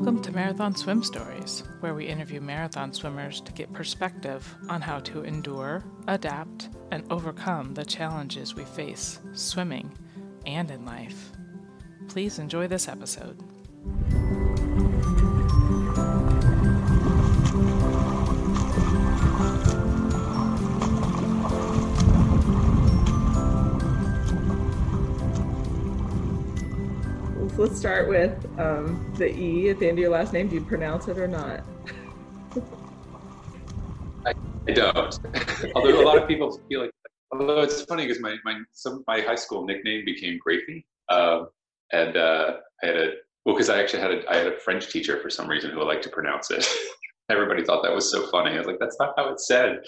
Welcome to Marathon Swim Stories, where we interview marathon swimmers to get perspective on how to endure, adapt, and overcome the challenges we face swimming and in life. Please enjoy this episode. Let's start with um, the E at the end of your last name. Do you pronounce it or not? I, I don't. although a lot of people feel like, although it's funny because my my some my high school nickname became Grapey, um, and uh, I had a well because I actually had a I had a French teacher for some reason who liked to pronounce it. Everybody thought that was so funny. I was like, that's not how it's said.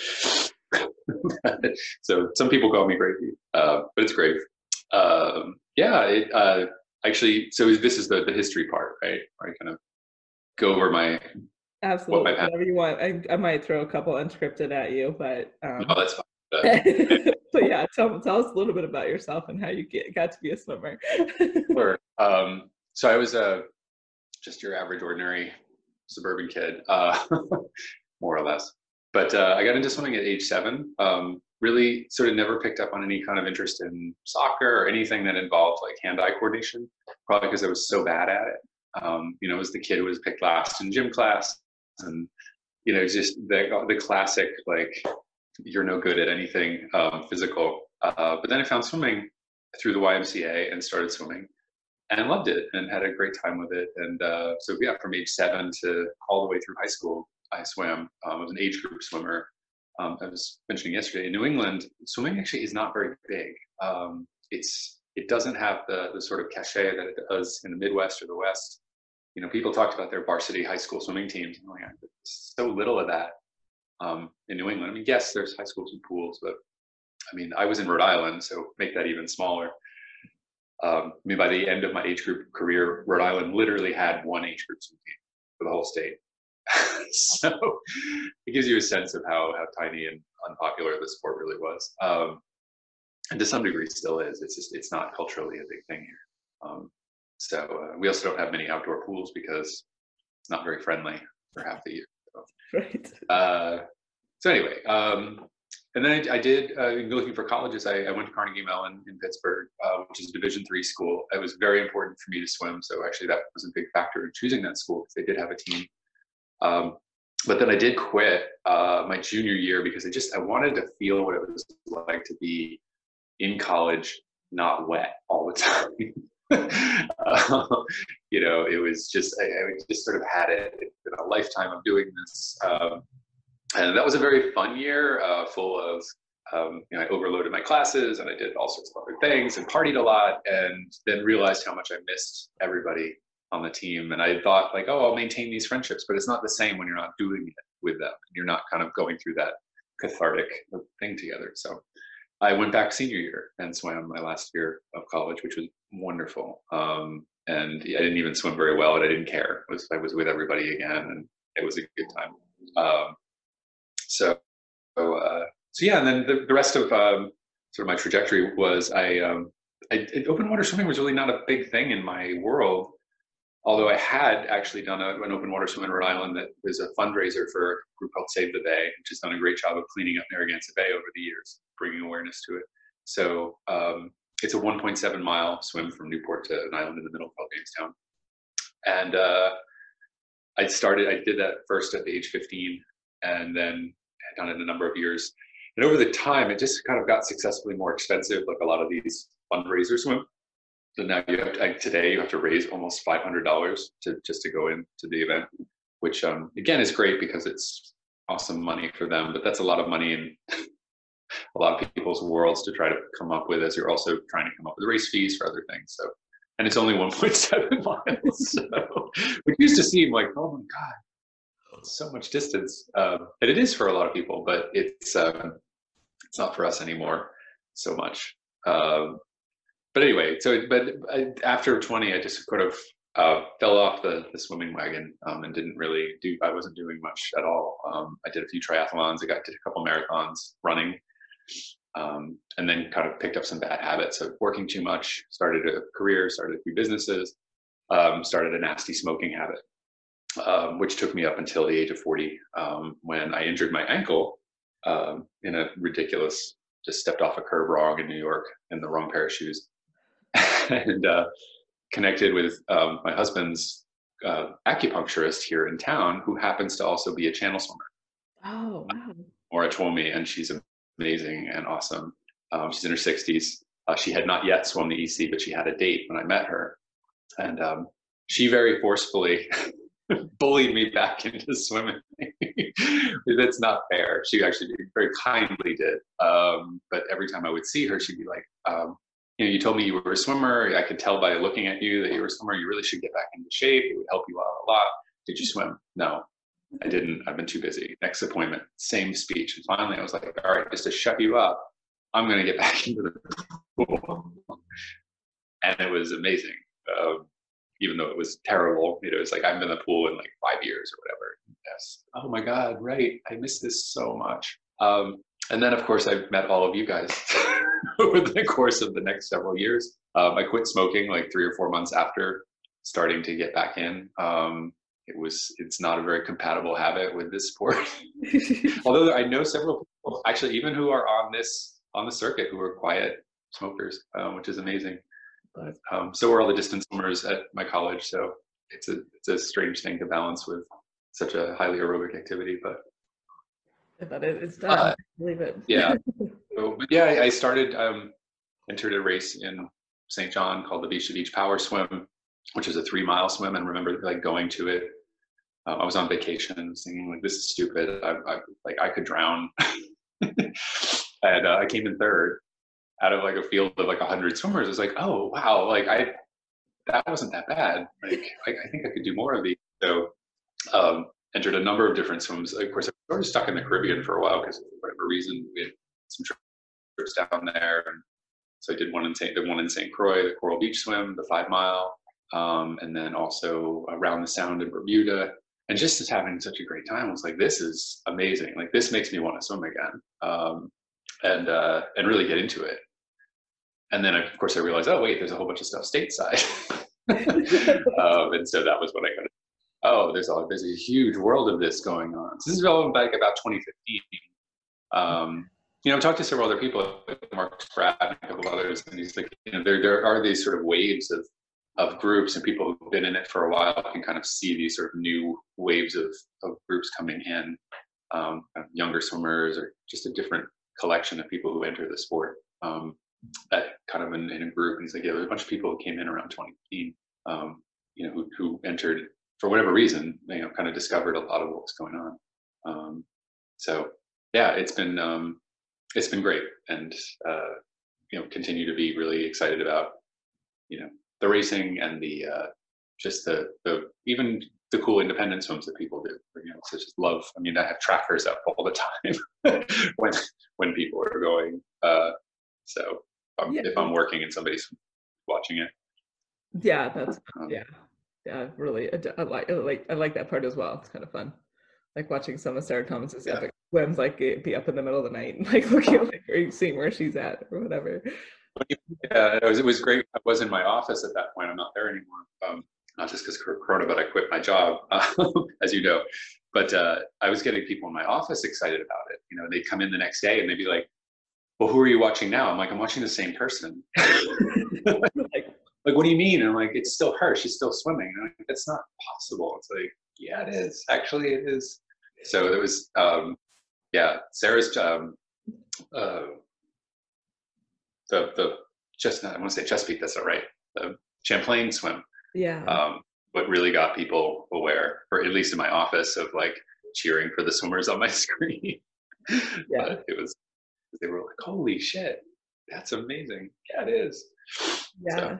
so some people call me Grapey, uh, but it's great. Um, yeah, it, uh, actually so this is the the history part right? Where i kind of go over my absolutely my whatever you want. I, I might throw a couple unscripted at you but um no, that's fine. But yeah tell, tell us a little bit about yourself and how you get, got to be a swimmer. Sure um so i was a just your average ordinary suburban kid uh more or less. But uh, i got into swimming at age seven um really sort of never picked up on any kind of interest in soccer or anything that involved like hand-eye coordination, probably because I was so bad at it. Um, you know, as the kid who was picked last in gym class, and you know, just the the classic like you're no good at anything um, physical. Uh, but then I found swimming through the YMCA and started swimming and loved it and had a great time with it. And uh, so yeah, from age seven to all the way through high school, I swam. Um, I was an age group swimmer um, I was mentioning yesterday, in New England, swimming actually is not very big. Um, it's it doesn't have the the sort of cachet that it does in the Midwest or the West. You know, people talked about their varsity high school swimming teams. Oh so little of that um, in New England. I mean, yes, there's high schools and pools, but I mean, I was in Rhode Island, so make that even smaller. Um, I mean, by the end of my age group career, Rhode Island literally had one age group swim team for the whole state. so it gives you a sense of how how tiny and unpopular the sport really was, um, and to some degree still is. It's just it's not culturally a big thing here. Um, so uh, we also don't have many outdoor pools because it's not very friendly for half the year. So. Right. Uh, so anyway, um, and then I, I did uh, looking for colleges. I, I, went to Carnegie Mellon in Pittsburgh, uh, which is a Division three school. It was very important for me to swim, so actually that was a big factor in choosing that school because they did have a team um, but then I did quit uh, my junior year because I just I wanted to feel what it was like to be in college, not wet all the time. uh, you know, it was just I, I, just sort of had it. It's been a lifetime of doing this, um, and that was a very fun year, uh, full of. Um, you know, I overloaded my classes and I did all sorts of other things and partied a lot, and then realized how much I missed everybody on the team. And I thought like, oh, I'll maintain these friendships, but it's not the same when you're not doing it with them. You're not kind of going through that cathartic thing together. So I went back senior year and swam my last year of college, which was wonderful. Um, and I didn't even swim very well, and I didn't care. was I was with everybody again, and it was a good time. Um, so, so, uh, so yeah, and then the, the rest of um, sort of my trajectory was I, um, I, open water swimming was really not a big thing in my world although I had actually done a, an open water swim in Rhode Island that was a fundraiser for a group called Save the Bay, which has done a great job of cleaning up Narragansett Bay over the years, bringing awareness to it. So um, it's a 1.7 mile swim from Newport to an island in the middle called Jamestown. And uh, I started, I did that first at the age 15 and then had done it a number of years. And over the time, it just kind of got successfully more expensive, like a lot of these fundraiser swim so now you have to, like today you have to raise almost five hundred dollars to just to go into the event, which um, again is great because it's awesome money for them. But that's a lot of money in a lot of people's worlds to try to come up with as you're also trying to come up with race fees for other things. So and it's only 1.7 miles, so, which used to seem like oh my god, so much distance, um, and it is for a lot of people, but it's um, it's not for us anymore so much. Um, but anyway, so but after 20, I just sort of uh, fell off the, the swimming wagon um, and didn't really do. I wasn't doing much at all. Um, I did a few triathlons. I got did a couple marathons running, um, and then kind of picked up some bad habits of working too much. Started a career, started a few businesses, um, started a nasty smoking habit. um, which took me up until the age of 40 um, when I injured my ankle in a ridiculous, just stepped off a curb wrong in New York in the wrong pair of shoes. and uh, connected with um, my husband's uh, acupuncturist here in town, who happens to also be a channel swimmer. Oh, wow. Maura Twomey, and she's amazing and awesome. Um, she's in her 60s. Uh, she had not yet swum the EC, but she had a date when I met her. And um, she very forcefully bullied me back into swimming. That's not fair. She actually very kindly did. Um, but every time I would see her, she'd be like, um, you know, you told me you were a swimmer. I could tell by looking at you that you were a swimmer. You really should get back into shape. It would help you out a lot. Did you swim? No, I didn't. I've been too busy. Next appointment, same speech. And finally, I was like, all right, just to shut you up, I'm going to get back into the pool. and it was amazing. Um, even though it was terrible, you know, it's like I've been in the pool in like five years or whatever. Yes. Oh my God, right. I miss this so much. Um, and then, of course, I've met all of you guys over the course of the next several years. Um, I quit smoking like three or four months after starting to get back in. Um, it was it's not a very compatible habit with this sport. Although I know several people, actually, even who are on this on the circuit, who are quiet smokers, um, which is amazing. But um, so are all the distance swimmers at my college. So it's a it's a strange thing to balance with such a highly aerobic activity, but. But it, it's done. Uh, believe it. yeah. So, but yeah, I started um, entered a race in St. John called the Beach to Beach Power Swim, which is a three mile swim, and remember like going to it. Um, I was on vacation, thinking like this is stupid. I, I like I could drown, and uh, I came in third out of like a field of like a hundred swimmers. It's like, oh wow, like I that wasn't that bad. Like I, I think I could do more of these. So um, entered a number of different swims. Of course, I was sort of stuck in the Caribbean for a while because for whatever reason we had some trips down there, and so I did one in St. the one in St. Croix, the Coral Beach swim, the five mile, um, and then also around the Sound in Bermuda. And just as having such a great time, I was like, this is amazing. Like this makes me want to swim again, um, and uh, and really get into it. And then of course I realized, oh wait, there's a whole bunch of stuff stateside. um, and so that was when I got. Oh, there's a there's a huge world of this going on. So this is all back about 2015. Um, you know, I've talked to several other people, Mark Spratt and a couple others, and he's like, you know, there there are these sort of waves of of groups and people who've been in it for a while can kind of see these sort of new waves of of groups coming in, um, younger swimmers or just a different collection of people who enter the sport. Um, that kind of in, in, a group, and he's like, yeah, there's a bunch of people who came in around 2015, um, you know, who who entered for whatever reason, you know, kind of discovered a lot of what was going on. Um, so yeah, it's been um, it's been great, and uh, you know, continue to be really excited about you know the racing and the uh, just the the even the cool independent swims that people do. You know, so just love. I mean, I have trackers up all the time when when people are going. Uh, so um, yeah. if I'm working and somebody's watching it. Yeah, that's um, yeah, yeah. Really, I, like I like I like that part as well. It's kind of fun, like watching some of Sarah Thomas's yeah. epic swims, like be up in the middle of the night, and, like looking like or seeing where she's at or whatever. Yeah, it was it was great. I was in my office at that point. I'm not there anymore. Um, not just because Corona, but I quit my job, as you know. But uh, I was getting people in my office excited about it. You know, they'd come in the next day and they'd be like, well, who are you watching now? I'm like, I'm watching the same person. like, what do you mean? And I'm like, it's still her. She's still swimming. And I'm like, that's not possible. It's like, yeah, it is. Actually, it is. So there was, um, yeah, Sarah's, um, uh, the, the, just, I want to say Chesapeake, that's not right. The Champlain swim. Yeah. Um, what really got people aware, or at least in my office, of like cheering for the swimmers on my screen. yeah. But it was they were like, "Holy shit, that's amazing!" Yeah, it is. Yeah, so.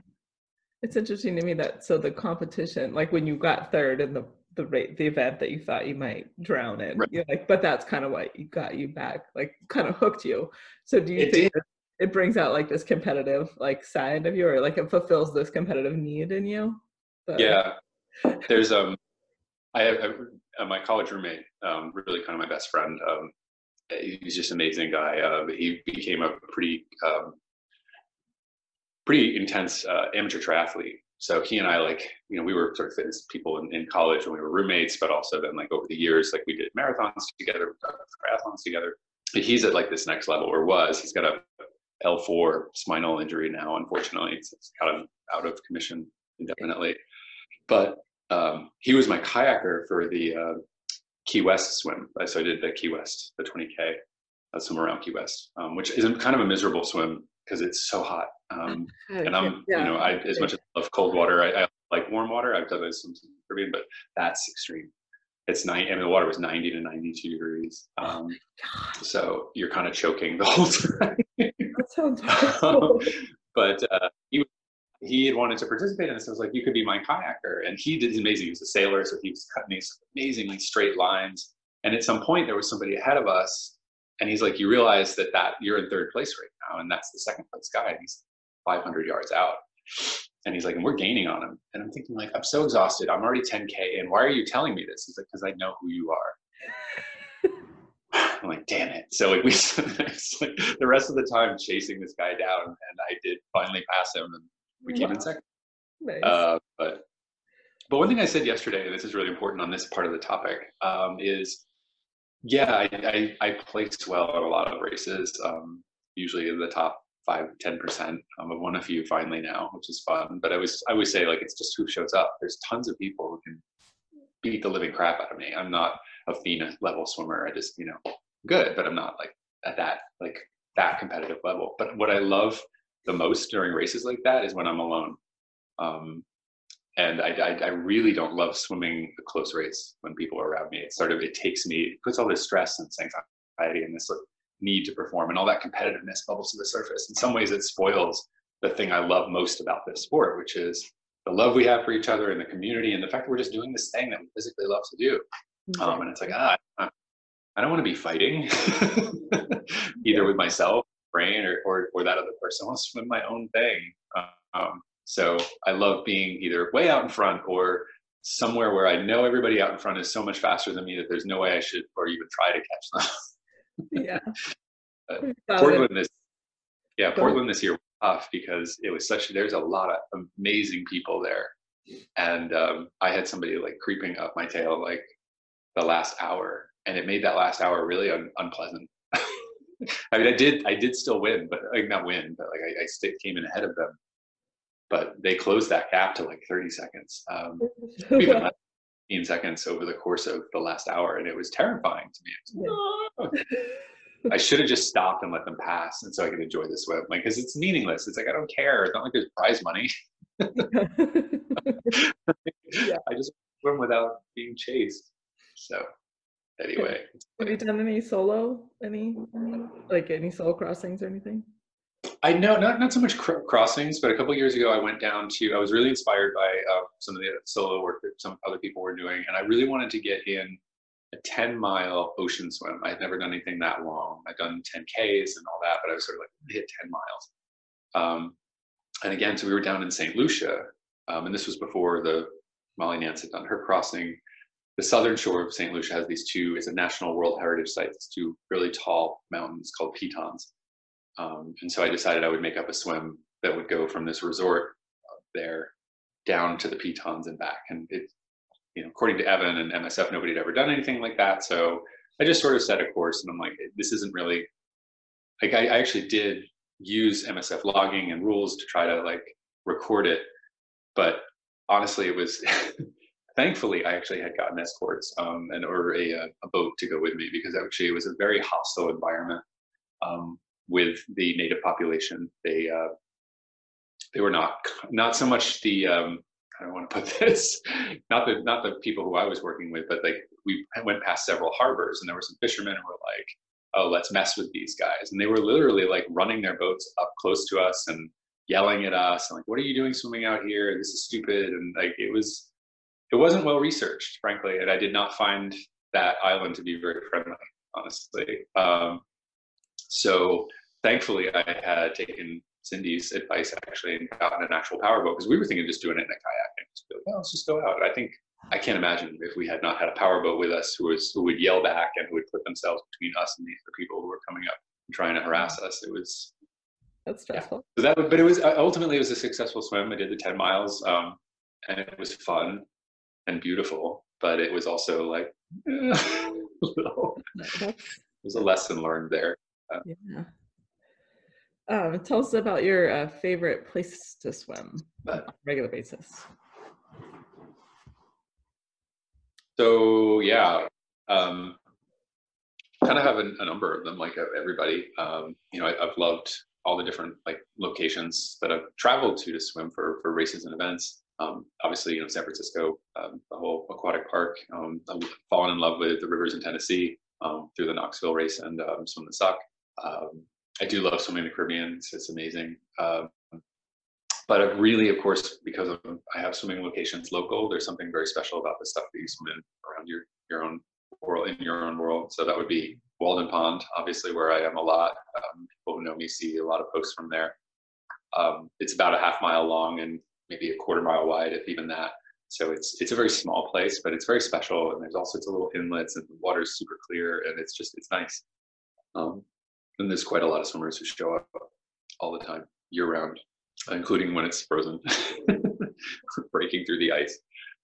It's interesting to me that so the competition, like when you got third in the the rate the event that you thought you might drown in, right. you're like, but that's kind of what you got you back, like kind of hooked you. So do you it think it brings out like this competitive like side of you, or like it fulfills this competitive need in you? But, yeah, there's um, I have, uh, my college roommate, um, really kind of my best friend. Um, he's just an amazing guy. Uh, he became a pretty um, pretty intense uh, amateur triathlete. so he and I like, you know, we were sort of fitness people in, in college when we were roommates, but also then like over the years, like we did marathons together, triathlons together. He's at like this next level or was, he's got a L4 spinal injury now, unfortunately. It's, it's kind of out of commission indefinitely. But um, he was my kayaker for the uh, Key West swim. So I did the Key West, the 20K, uh, swim around Key West, um, which is kind of a miserable swim because it's so hot. Um, and I'm, yeah. you know, I as much as I love cold water, I, I like warm water. I've done this some Caribbean, but that's extreme. It's nine. I mean, the water was 90 to 92 degrees. Um, oh so you're kind of choking the whole time. that sounds um, but uh, he he had wanted to participate in this. I was like, you could be my kayaker. And he did amazing. He was a sailor, so he was cutting these amazingly straight lines. And at some point, there was somebody ahead of us, and he's like, you realize that that you're in third place right now, and that's the second place guy. And he's 500 yards out. And he's like, and we're gaining on him. And I'm thinking, like, I'm so exhausted. I'm already 10K. And why are you telling me this? He's like, because I know who you are. I'm like, damn it. So like we like the rest of the time chasing this guy down, and I did finally pass him, and we came wow. in second. Nice. Uh, but but one thing I said yesterday, and this is really important on this part of the topic, um, is yeah, I, I, I place well at a lot of races. Um, usually in the top five, ten percent. Um, I've won a few finally now, which is fun. But I was I always say like it's just who shows up. There's tons of people who can beat the living crap out of me. I'm not a FINA level swimmer. I just you know good, but I'm not like at that like that competitive level. But what I love the most during races like that is when I'm alone. Um, and I, I, I, really don't love swimming a close race when people are around me. It sort of it takes me, it puts all this stress and anxiety and this like, need to perform and all that competitiveness bubbles to the surface. In some ways, it spoils the thing I love most about this sport, which is the love we have for each other and the community and the fact that we're just doing this thing that we physically love to do. Um, and it's like, ah, I don't want to be fighting either with myself, brain, or, or, or that other person. I want to swim my own thing. Um, so I love being either way out in front or somewhere where I know everybody out in front is so much faster than me that there's no way I should or even try to catch them. yeah. Portland is, yeah, Portland this year was tough because it was such, there's a lot of amazing people there. And um, I had somebody like creeping up my tail like the last hour and it made that last hour really un- unpleasant. I mean, I did, I did still win, but like not win, but like I, I came in ahead of them. But they closed that gap to like 30 seconds, um, even less 15 seconds over the course of the last hour, and it was terrifying to me. I should have just stopped and let them pass, and so I could enjoy the swim. Like, because it's meaningless. It's like I don't care. It's not like there's prize money. yeah. I just swim without being chased. So anyway. Have you done any solo, any like any solo crossings or anything? I know not not so much cr- crossings, but a couple years ago I went down to. I was really inspired by uh, some of the solo work that some other people were doing, and I really wanted to get in a 10 mile ocean swim. I had never done anything that long. I'd done 10Ks and all that, but I was sort of like hit 10 miles. Um, and again, so we were down in St. Lucia, um, and this was before the Molly Nance had done her crossing the southern shore of St. Lucia has these two, it's a National World Heritage Site, these two really tall mountains called Pitons. Um, and so I decided I would make up a swim that would go from this resort there down to the Pitons and back. And it, you know, according to Evan and MSF, nobody had ever done anything like that. So I just sort of set a course and I'm like, this isn't really, like I, I actually did use MSF logging and rules to try to like record it. But honestly, it was thankfully, I actually had gotten escorts um, and or a, uh, a boat to go with me because actually it was a very hostile environment um, with the native population. They uh, they were not not so much the um, I don't want to put this not the not the people who I was working with, but like we went past several harbors and there were some fishermen who were like, "Oh, let's mess with these guys," and they were literally like running their boats up close to us and yelling at us and like, "What are you doing swimming out here? This is stupid!" And like it was it wasn't well researched, frankly, and I did not find that island to be very friendly, honestly. Um, so thankfully, I had taken Cindy's advice actually and gotten an actual powerboat because we were thinking of just doing it in a kayak and just be like, oh, let's just go out. I think I can't imagine if we had not had a powerboat with us who was who would yell back and who would put themselves between us and the other people who were coming up and trying to harass us. It was That's stressful. Yeah. So that, but it was uh, ultimately it was a successful swim. I did the ten miles, um, and it was fun and beautiful. But it was also like, it was a lesson learned there. Uh, yeah. Um, tell us about your uh, favorite place to swim on a regular basis. So yeah, um, kind of have a, a, number of them, like everybody. Um, you know, I, have loved all the different like locations that I've traveled to to swim for for races and events. Um, obviously, you know, San Francisco, um, the whole aquatic park. Um, I've fallen in love with the rivers in Tennessee um, through the Knoxville race and um, swim the Suck. Um, I do love swimming in the Caribbean. It's, it's amazing. Um, but really, of course, because of, I have swimming locations local, there's something very special about the stuff that you swim in around your, your own world, in your own world. So that would be Walden Pond, obviously, where I am a lot. Um, people who know me see a lot of posts from there. Um, it's about a half mile long and maybe a quarter mile wide, if even that. So it's it's a very small place, but it's very special. And there's all sorts of little inlets, and the water is super clear, and it's just it's nice. Um, and there's quite a lot of swimmers who show up all the time, year round, including when it's frozen, breaking through the ice.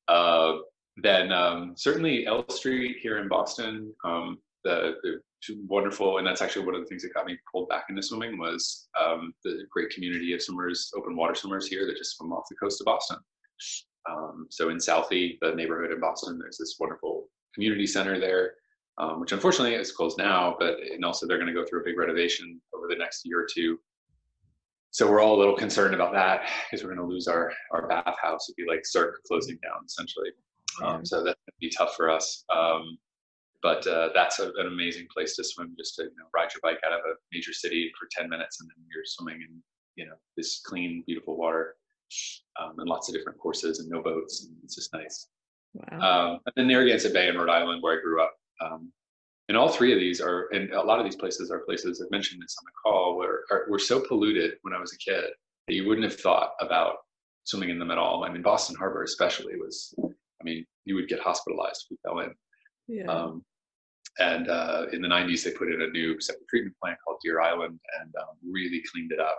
Uh, then um, certainly L Street here in Boston, um, the, the, wonderful, and that's actually one of the things that got me pulled back into swimming was um, the great community of swimmers, open water swimmers here that just swim off the coast of Boston. Um, so in Southie, the neighborhood in Boston, there's this wonderful community center there um, which unfortunately is closed now, but and also they're going to go through a big renovation over the next year or two. So we're all a little concerned about that because we're going to lose our our bathhouse if you like start closing down essentially. Um, so that's going to be tough for us. Um, but uh, that's a, an amazing place to swim. Just to you know, ride your bike out of a major city for 10 minutes, and then you're swimming in you know this clean, beautiful water, um, and lots of different courses and no boats. And it's just nice. Wow. Um, and then Narragansett Bay in Rhode Island, where I grew up, um, and all three of these are, and a lot of these places are places I've mentioned this on the call where are, were so polluted when I was a kid that you wouldn't have thought about swimming in them at all. I mean, Boston Harbor especially was, I mean, you would get hospitalized if you fell in. Yeah. Um, and uh, in the 90s, they put in a new septic treatment plant called Deer Island and um, really cleaned it up.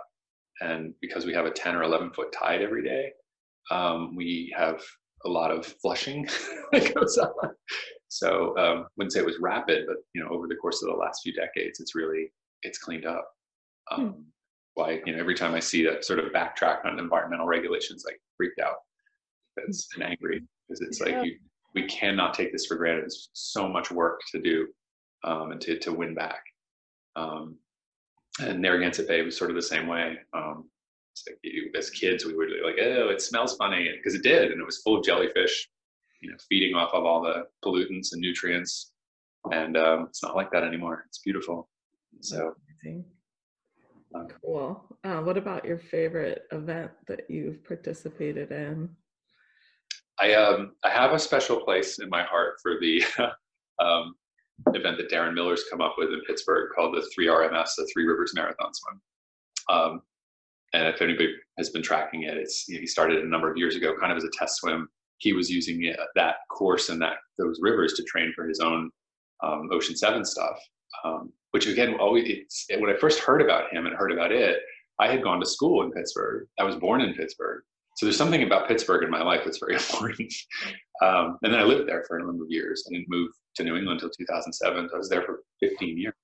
And because we have a 10 or 11 foot tide every day, um, we have a lot of flushing that goes on. So um, wouldn't say it was rapid, but you know, over the course of the last few decades, it's really it's cleaned up. Hmm. Um. Why you know every time I see that sort of backtrack on environmental regulations, like freaked out, it's and angry because it's yeah. like you, we cannot take this for granted. There's so much work to do um, and to to win back. Um, and Narragansett Bay was sort of the same way. Um, like you, as kids, we were like, "Oh, it smells funny," because it did, and it was full of jellyfish you know feeding off of all the pollutants and nutrients. And um, it's not like that anymore. It's beautiful. So um, cool. Uh, what about your favorite event that you've participated in? I um i have a special place in my heart for the um, event that darren miller's come up with in pittsburgh called the 3rms the three rivers marathon swim. Um, and if anybody has been tracking it it's you know, he started a number of years ago kind of as a test swim he was using uh, that course and that those rivers to train for his own um, Ocean Seven stuff. Um, which again, always it's, when I first heard about him and heard about it, I had gone to school in Pittsburgh. I was born in Pittsburgh, so there's something about Pittsburgh in my life that's very important. Um, and then I lived there for a number of years. I didn't move to New England until 2007. So I was there for 15 years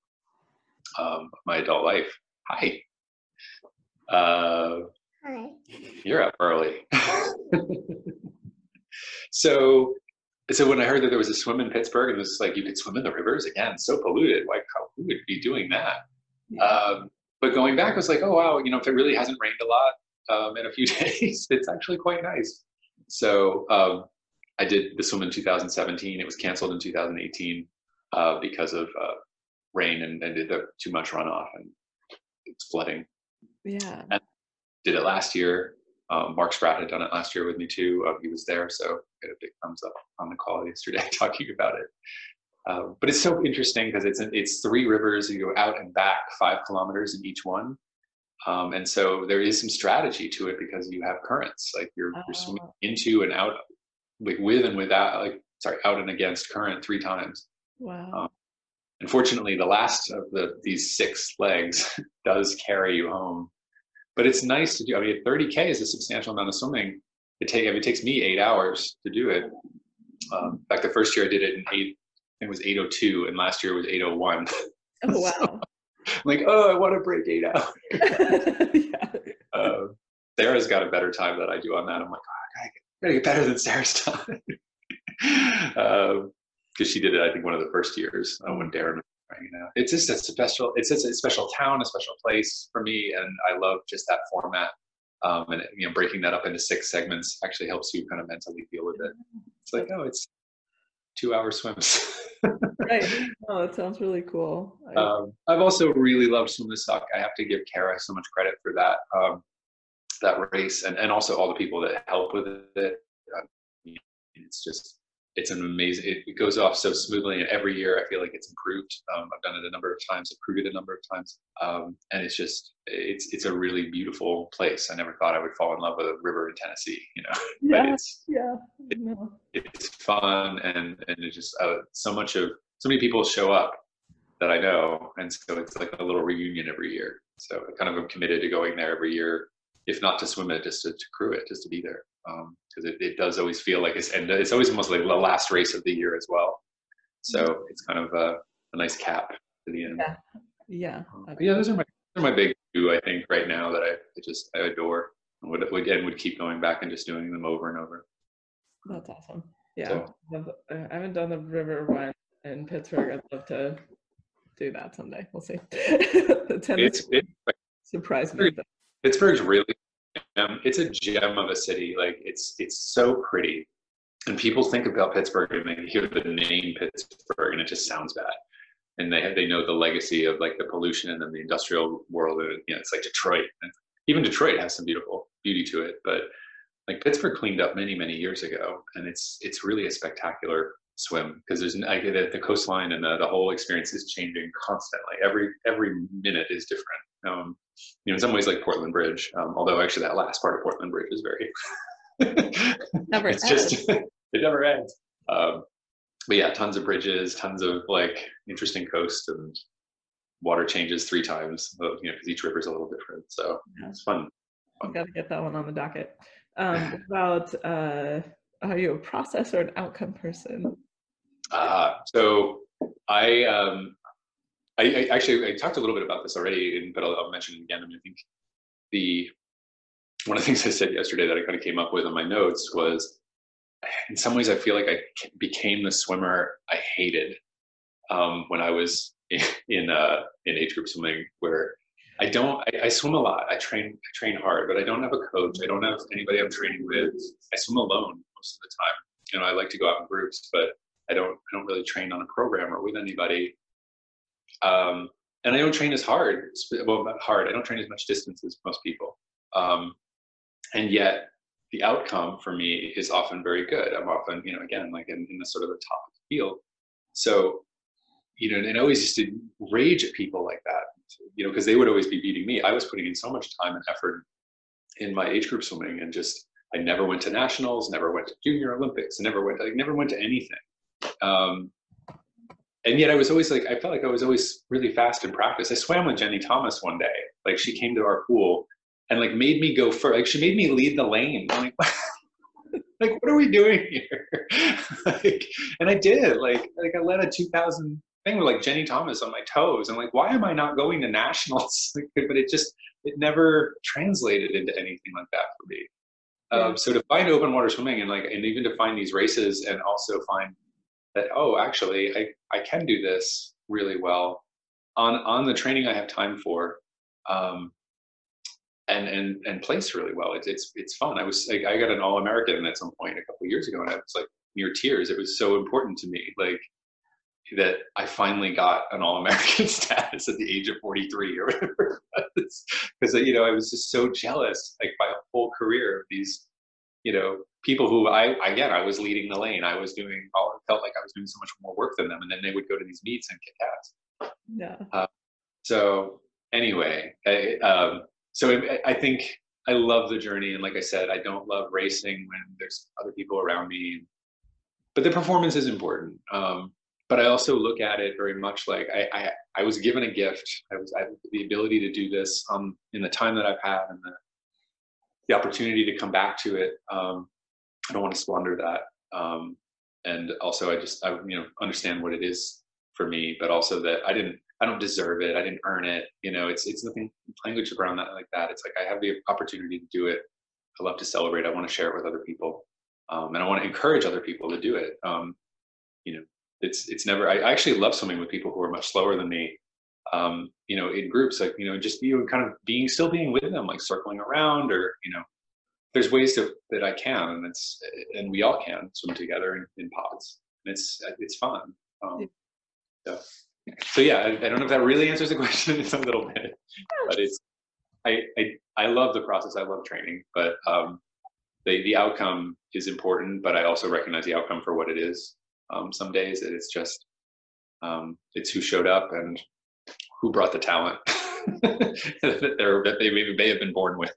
um, of my adult life. Hi. Uh, Hi. You're up early. So, so when I heard that there was a swim in Pittsburgh and it was like you could swim in the rivers again, so polluted, like how, who would be doing that? Yeah. Um, but going back, I was like, oh wow, you know, if it really hasn't rained a lot um, in a few days, it's actually quite nice. So um, I did the swim in 2017. It was canceled in 2018 uh, because of uh, rain and, and did too much runoff and it's flooding. Yeah. And did it last year. Um, Mark Spratt had done it last year with me too. Uh, he was there, so get a big thumbs up on the call yesterday talking about it. Uh, but it's so interesting because it's it's three rivers. You go out and back five kilometers in each one, um, and so there is some strategy to it because you have currents. Like you're, you're swimming oh. into and out, like with and without, like sorry, out and against current three times. Wow. Um, unfortunately, the last of the these six legs does carry you home but it's nice to do. I mean, 30k is a substantial amount of swimming. It take I mean, it takes me eight hours to do it. Um, in fact, the first year I did it in eight. It was 802, and last year it was 801. Oh wow! so, like, oh, I want to break eight hours. yeah. Uh, Sarah's got a better time that I do on that. I'm like, oh, I gotta get, better than Sarah's time. because um, she did it, I think, one of the first years uh, when Darren you know it's just a special it's just a special town a special place for me and i love just that format um, and you know breaking that up into six segments actually helps you kind of mentally deal with it. It's like oh it's two hour swims. Right oh that sounds really cool. Um, i've also really loved swim the suck. I have to give Karah so much credit for that um, that race and, and also all the people that help with it. It's just it's an amazing it, it, goes off so smoothly and every year i feel like it's improved. Um, i've done it a number of times crewed it a number of times. Um, and it's just it's it's a really beautiful place. I never thought i would fall in love with a river in tennessee you know yeah, but it's yeah. it, no. it's fun and and it's just uh, so much of so many people show up that i know and so it's like a little reunion every year. So i kind of am committed to going there every year if not to swim it just to, to crew it just to be there because um, it, it does always feel like it's and it's always almost like the last race of the year as well. So mm-hmm. it's kind of a, a nice cap to the end. Yeah, yeah. Um, yeah, those are my those are my big two. I think right now that I, I just I adore and would, would and would keep going back and just doing them over and over. That's awesome. Yeah, so, I haven't done the river one in Pittsburgh. I'd love to do that someday. We'll see. the tennis it's, it, surprised me. Pittsburgh's really. It's a gem of a city. Like it's it's so pretty. And people think about Pittsburgh and they hear the name Pittsburgh and it just sounds bad. And they they know the legacy of like the pollution and then the industrial world. And, you know, it's like Detroit. And even Detroit has some beautiful beauty to it. But like Pittsburgh cleaned up many many years ago, and it's it's really a spectacular swim because there's get it, the coastline and the, the whole experience is changing constantly. Every every minute is different. Um, you know, in some ways like Portland Bridge, um, although actually that last part of Portland Bridge is very. never it's ends. just it never ends. Um, but yeah, tons of bridges, tons of like interesting coast and water changes three times. You know, because each river is a little different, so yeah. it's fun. fun. Got to get that one on the docket. Um, about uh, are you a process or an outcome person? Uh, so I um, I, I, actually I talked a little bit about this already, but I'll, I'll, mention it again. I mean, I think the one of the things I said yesterday that I kind of came up with in my notes was, in some ways, I feel like I became the swimmer I hated um, when I was in in, uh, in age group swimming, where I don't I, I, swim a lot. I train I train hard, but I don't have a coach. I don't have anybody I'm training with. I swim alone most of the time. You know, I like to go out in groups, but I don't I don't really train on a program or with anybody. Um, and I don't train as hard. Well, not hard. I don't train as much distance as most people. Um, and yet, the outcome for me is often very good. I'm often, you know, again, like in, in the sort of the top field. So, you know, and I always used to rage at people like that, you know, because they would always be beating me. I was putting in so much time and effort in my age group swimming, and just I never went to nationals, never went to junior Olympics, never went, I never went to anything. Um, and yet I was always like, I felt like I was always really fast in practice. I swam with Jenny Thompson one day. Like she came to our pool and like made me go first. Like she made me lead the lane. I'm like, like what are we doing here? like, and I did. Like, like I led a 2000 thing with like Jenny Thompson on my toes. I'm like, why am I not going to nationals? but it just it never translated into anything like that for me. Um, so to find open water swimming and like and even to find these races and also find that oh actually I, I can do this really well on on the training I have time for um, and and and place really well. It's it's it's fun. I was like, I got an all American at some point a couple years ago and I was like near tears. It was so important to me like that I finally got an all American status at the age of 43 or whatever because you know I was just so jealous like my whole career of these you know people who I again I was leading the lane. I was doing I felt like I was doing so much more work than them, and then they would go to these meets and kick ass. Yeah. Uh, so anyway, I, um, so I think I love the journey, and like I said, I don't love racing when there's other people around me. But the performance is important. Um, but I also look at it very much like I, I, I was given a gift. I was I the ability to do this um, in the time that I've had and the, the opportunity to come back to it. Um, I don't want to squander that. Um, and also, I just I you know understand what it is for me, but also that I didn't I don't deserve it. I didn't earn it. You know, it's it's nothing language around that like that. It's like I have the opportunity to do it. I love to celebrate. I want to share it with other people, um, and I want to encourage other people to do it. Um, you know, it's it's never. I, I, actually love swimming with people who are much slower than me. Um, you know, in groups, like you know, just you know, kind of being still being with them, like circling around, or you know, there's ways to, that I can, and it's and we all can swim together in, in pods. And it's it's fun. Um, so so yeah, I, I, don't know if that really answers the question. It's a little bit, but it's I I, I love the process. I love training, but um, the the outcome is important. But I also recognize the outcome for what it is. Um, some days that it's just um, it's who showed up and who brought the talent that, that they maybe may have been born with.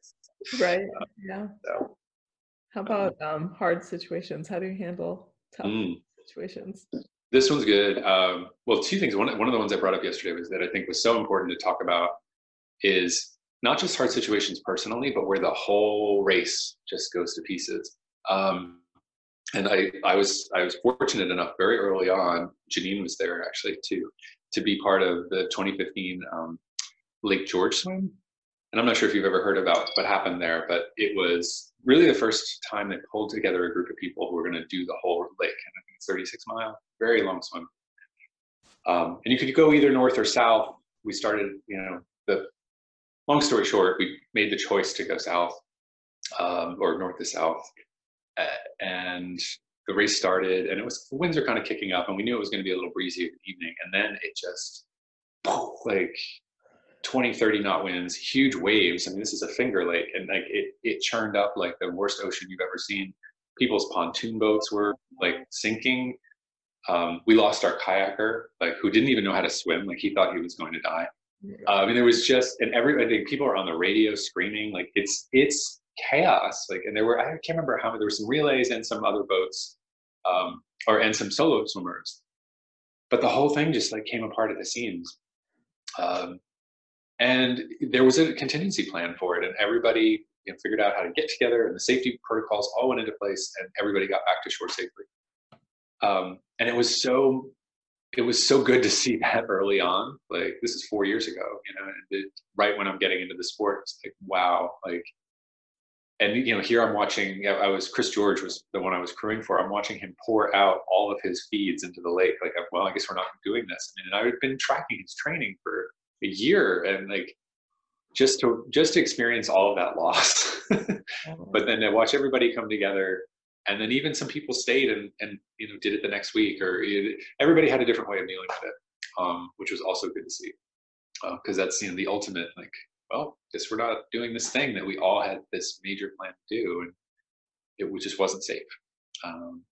Right. Uh, yeah. So, How about um, hard situations? How do you handle tough mm. situations? This one's good. Um, well, two things. One, one of the ones I brought up yesterday was that I think was so important to talk about is not just hard situations personally, but where the whole race just goes to pieces. Um, and I, I was, I was fortunate enough very early on. Janine was there actually to, to be part of the 2015 um, Lake George swim and I'm not sure if you've ever heard about what happened there, but it was really the first time they pulled together a group of people who were going to do the whole lake. And I think it's 36 mile, very long swim. Um, and you could go either north or south. We started, you know, the long story short, we made the choice to go south um, or north to south. Uh, and the race started, and it was the winds are kind of kicking up, and we knew it was going to be a little breezy evening. And then it just like 20, 30 knot winds, huge waves. I mean, this is a finger lake, and like it, it churned up like the worst ocean you've ever seen. People's pontoon boats were like sinking. Um, we lost our kayaker, like who didn't even know how to swim. Like he thought he was going to die. Uh, I mean, there was just, and every, I think people are on the radio screaming, like it's, it's chaos. Like, and there were, I can't remember how many, there were some relays and some other boats, um, or, and some solo swimmers. But the whole thing just like came apart at the seams. Um, and there was a contingency plan for it, and everybody you know, figured out how to get together, and the safety protocols all went into place, and everybody got back to shore safely. Um, and it was so it was so good to see that early on. Like this is four years ago, you know, it, right when I'm getting into the sport, it's like wow, like. And you know, here I'm watching. I was Chris George was the one I was crewing for. I'm watching him pour out all of his feeds into the lake. Like, well, I guess we're not doing this. I mean, and I had been tracking his training for a year and like just to just to experience all of that loss but then to watch everybody come together and then even some people stayed and and you know did it the next week or everybody had a different way of dealing with it um, which was also good to see because uh, that's you know the ultimate like well guess we're not doing this thing that we all had this major plan to do and it just wasn't safe. Um,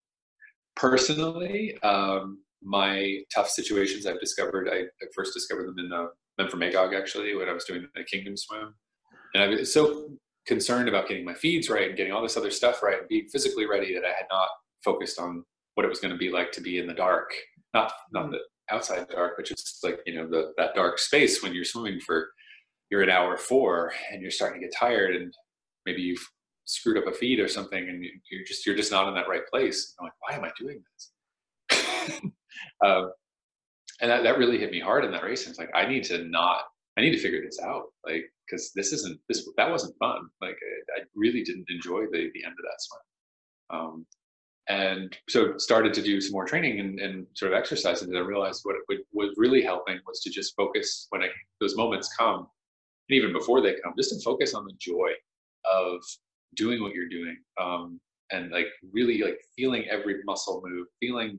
personally um, my tough situations i've discovered I, I first discovered them in the Memphremagog actually when I was doing the Kingdom swim, and I was so concerned about getting my feeds right and getting all this other stuff right and being physically ready that I had not focused on what it was going to be like to be in the dark, not not mm. the outside dark, but just like you know the that dark space when you're swimming for you're at hour four and you're starting to get tired and maybe you've screwed up a feed or something and you're just you're just not in that right place. I'm like, why am I doing this? um, and that, that really hit me hard in that race. And it's like, I need to not, I need to figure this out. Like, cause this isn't, this, that wasn't fun. Like I, I really didn't enjoy the, the end of that swim. Um, and so started to do some more training and, and sort of exercises and I realized what it was really helping was to just focus when I, those moments come and even before they come, just to focus on the joy of doing what you're doing. Um, and like really like feeling every muscle move, feeling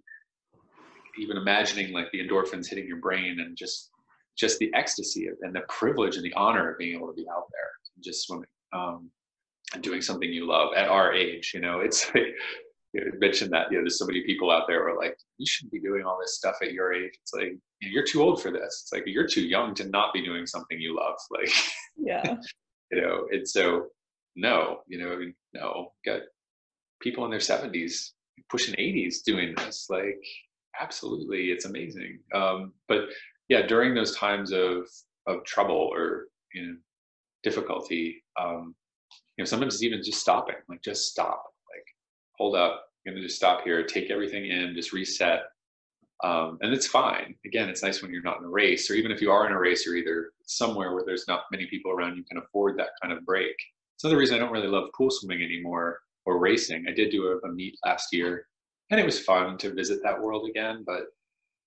even imagining like the endorphins hitting your brain and just just the ecstasy of, and the privilege and the honor of being able to be out there just swimming um, and doing something you love at our age. You know, it's like, you mentioned that you know there's so many people out there who are like you shouldn't be doing all this stuff at your age. It's like you're too old for this. It's like you're too young to not be doing something you love. Like yeah, you know, and so no, you know, no, got people in their 70s pushing 80s doing this like absolutely, it's amazing. Um, but yeah, during those times of of trouble or you know difficulty, um, you know, sometimes it's even just stopping, like just stop, like hold up, I'm gonna just stop here, take everything in, just reset. Um, and it's fine. Again, it's nice when you're not in a race, or even if you are in a race, you're either somewhere where there's not many people around, you can afford that kind of break. It's another reason I don't really love pool swimming anymore or racing. I did do a, a meet last year, and it was fun to visit that world again. But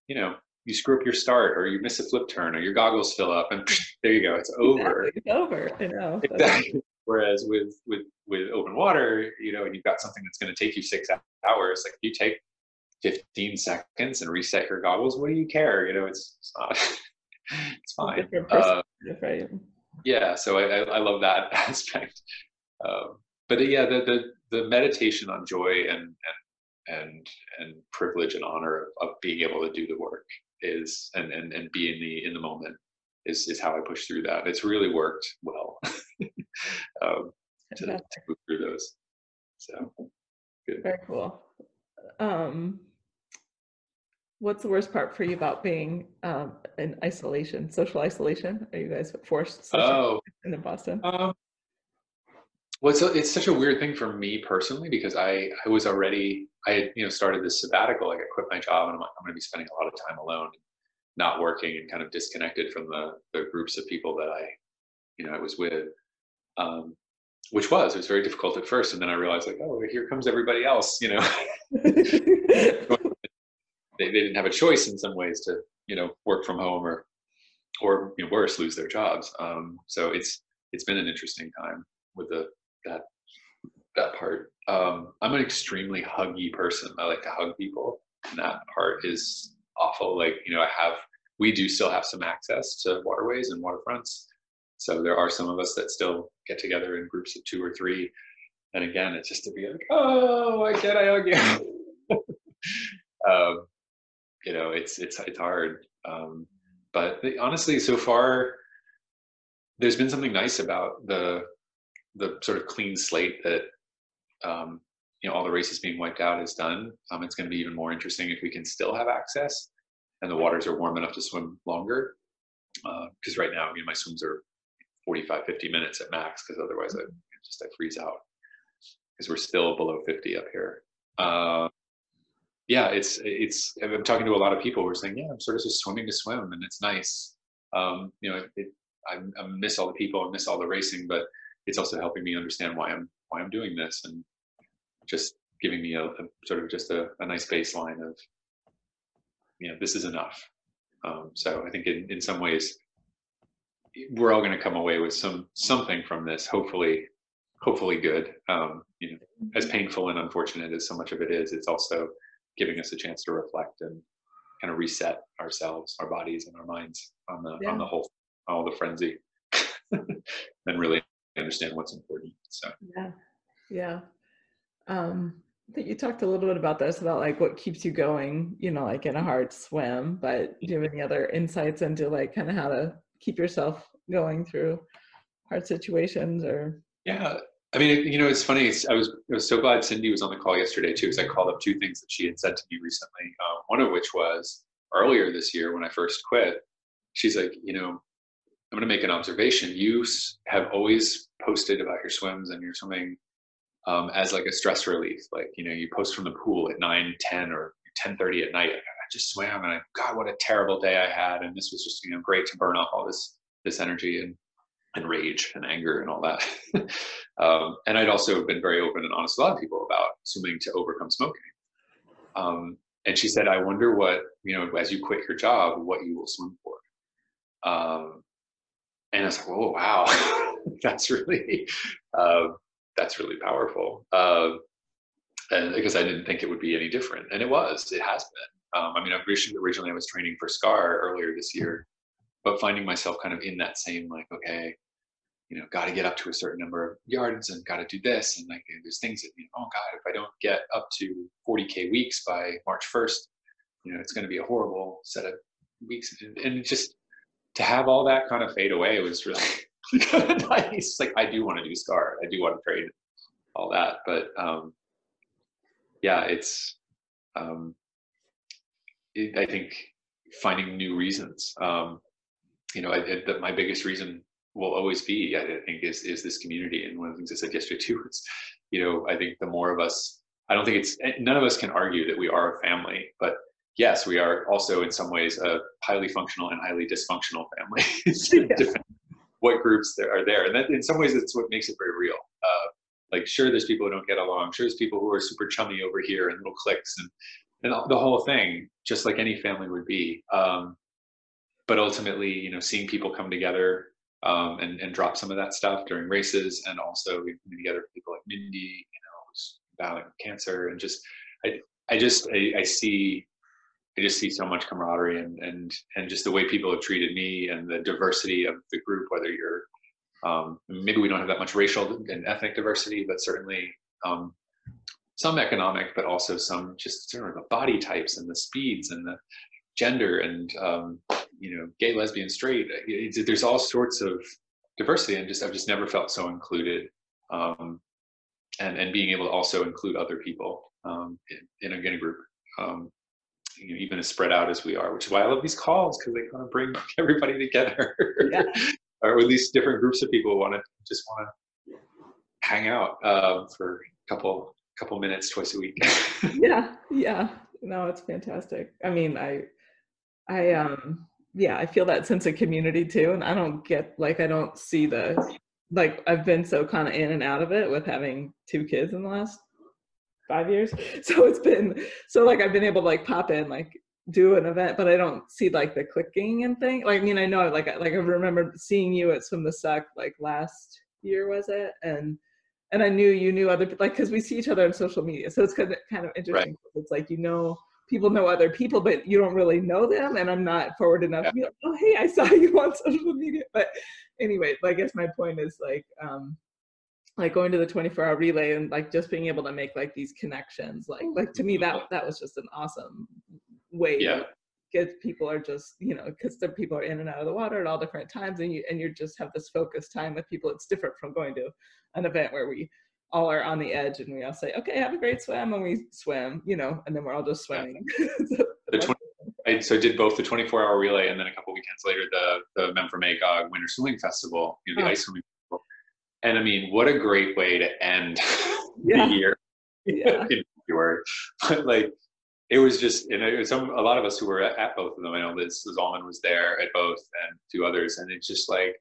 you know, you screw up your start, or you miss a flip turn, or your goggles fill up, and there you go, it's over. Exactly. It's over. I know. Exactly. Whereas with with with open water, you know, and you've got something that's going to take you six hours, like you take 15 seconds and reset your goggles, what do you care? You know, it's it's not it's fine. Uh, yeah, so I, I, love that aspect. Um, but yeah, the, the the meditation on joy and and and and privilege and honor of, of being able to do the work is and and and be in the in the moment is is how I push through that. It's really worked well um, to, to, move through those. So good. Very cool. Um, what's the worst part for you about being um, in isolation, social isolation? Are you guys forced oh, in Boston? Um, well, it's, a, it's such a weird thing for me personally because I, I was already I had you know started this sabbatical like I quit my job and I'm, I'm going to be spending a lot of time alone not working and kind of disconnected from the, the groups of people that I, you know, I was with. Um, which was, it was very difficult at first. And then I realized like, oh, here comes everybody else, you know. they, they didn't have a choice in some ways to, you know, work from home or, or you know, worse, lose their jobs. Um, so it's, it's been an interesting time with the, that, that part. Um, I'm an extremely huggy person. I like to hug people. And that part is awful. Like, you know, I have, we do still have some access to waterways and waterfronts. So there are some of us that still get together in groups of two or three. And again, it's just to be like, oh, why can't I hug you? um, you know, it's, it's, it's hard. Um, but honestly, so far, there's been something nice about the, the sort of clean slate that um, you know all the races being wiped out is done. Um, it's going to be even more interesting if we can still have access and the waters are warm enough to swim longer. Because uh, right now, I mean, my swims are 45, 50 minutes at max because otherwise I just I freeze out because we're still below 50 up here. Uh, yeah, it's it's. I'm talking to a lot of people who are saying, yeah, I'm sort of just swimming to swim, and it's nice. Um, you know, it, I, I miss all the people, I miss all the racing, but it's also helping me understand why I'm why I'm doing this and just giving me a, a sort of just a, a, nice baseline of, you know, this is enough. Um, so I think in, in some ways, we're all going to come away with some something from this. Hopefully, hopefully good. Um, you know, as painful and unfortunate as so much of it is, it's also giving us a chance to reflect and kind of reset ourselves, our bodies, and our minds on the yeah. on the whole all the frenzy, and really understand what's important. So yeah, yeah um I think you talked a little bit about this about like what keeps you going, you know, like in a hard swim, but do you have any other insights into like kind of how to keep yourself going through hard situations or yeah i mean you know it's funny it's, i was i was so glad cindy was on the call yesterday too because i called up two things that she had said to me recently uh, one of which was earlier this year when i first quit she's like you know i'm going to make an observation you have always posted about your swims and your swimming um, as like a stress relief. Like, you know, you post from the pool at 9, 10 or 10.30 at night. I just swam and I, God, what a terrible day I had. And this was just, you know, great to burn off all this, this energy and, and rage and anger and all that. um, and I'd also been very open and honest with a lot of people about swimming to overcome smoking. Um, and she said, I wonder what, you know, as you quit your job, what you will swim for. Um, and I was like, oh, wow, that's really, uh, that's really powerful. Uh, and because I didn't think it would be any different, and it was. It has been. Um, I mean, originally I was training for SCAR earlier this year, but finding myself kind of in that same like, okay, you know, got to get up to a certain number of yards and got to do this, and like there's things that you know, oh God, if I don't get up to 40k weeks by March 1st, you know, it's going to be a horrible set of weeks, and, and just to have all that kind of fade away was really nice. Like I do want to do SCAR. I do want to trade all that. But um, yeah, it's um, it, I think finding new reasons. Um, you know, I, I, my biggest reason will always be, I think, is is this community. And one of the things I said yesterday too is, you know, I think the more of us, I don't think it's none of us can argue that we are a family, but yes, we are also in some ways a highly functional and highly dysfunctional family. yeah. what groups there are there, and that in some ways it's what makes it very real. Uh, like, sure, there's people who don't get along. Sure, there's people who are super chummy over here and little cliques and and the whole thing, just like any family would be. Um, but ultimately, you know, seeing people come together um, and, and drop some of that stuff during races, and also coming together with people like Mindy, you know, who's battling cancer, and just I, I just I, I see I just see so much camaraderie and and and just the way people have treated me and the diversity of the group, whether you're um, maybe we don't have that much racial and ethnic diversity, but certainly um, some economic, but also some just sort of the body types and the speeds and the gender and um, you know gay, lesbian, straight. It's, there's all sorts of diversity, and just I've just never felt so included. Um, and and being able to also include other people um, in, in, a, in a group. Um, you know, even as spread out as we are, which is why I love these calls because they kind of bring everybody together, yeah. or at least different groups of people want to just want to hang out uh, for a couple couple minutes twice a week. yeah, yeah. No, it's fantastic. I mean, I, I, um, yeah, I feel that sense of community too, and I don't get like I don't see the like I've been so kind of in and out of it with having two kids in the last five years. So it's been so like I've been able to like pop in like do an event, but I don't see like the clicking and thing. Like I mean, I know like like I remember seeing you at Swim the Suck like last year was it, and and I knew you knew other like because we see each other on social media, so it's kind of kind of interesting. Right. It's like you know people know other people, but you don't really know them, and I'm not forward enough to be like, oh hey, I saw you on social media. But anyway, I guess my point is like um like going to the 24 hour relay and like just being able to make like these connections like like to me that that was just an awesome way yeah. get people are just you know because the people are in and out of the water at all different times and you and you just have this focused time with people it's different from going to an event where we all are on the edge and we all say okay have a great swim and we swim you know and then we're all just swimming so, 20, I, so did both the 24 hour relay and then a couple weekends later the the Memphremagog Winter Swimming Festival, you know, the oh. ice swimming festival. And I mean, what a great way to end yeah. the year yeah. in February. But like it was just, and it was some a lot of us who were at, at both of them. I know Liz Zalman was there at both, and two others, and it's just like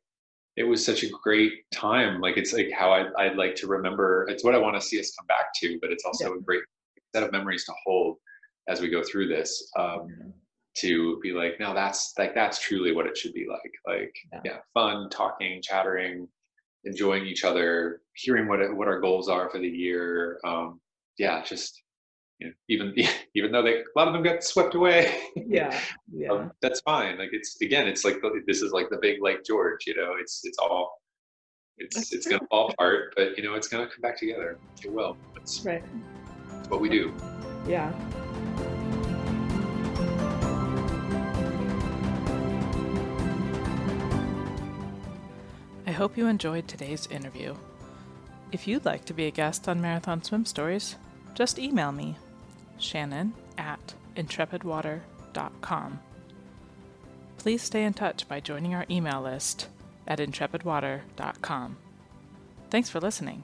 it was such a great time. Like it's like how I, I'd like to remember. It's what I want to see us come back to, but it's also yeah. a great set of memories to hold as we go through this. Um, yeah. To be like, no, that's like that's truly what it should be like. Like, yeah, yeah fun, talking, chattering, enjoying each other, hearing what what our goals are for the year. Um, yeah, just you know, even even though they a lot of them got swept away. Yeah, yeah. um, that's fine. Like it's again, it's like this is like the big Lake George. You know, it's it's all it's that's it's true. gonna fall apart, but you know, it's gonna come back together. It will. That's right. That's what we do. Yeah. I hope you enjoyed today's interview. If you'd like to be a guest on Marathon Swim Stories, just email me shannon at intrepidwater.com. Please stay in touch by joining our email list at intrepidwater.com. Thanks for listening.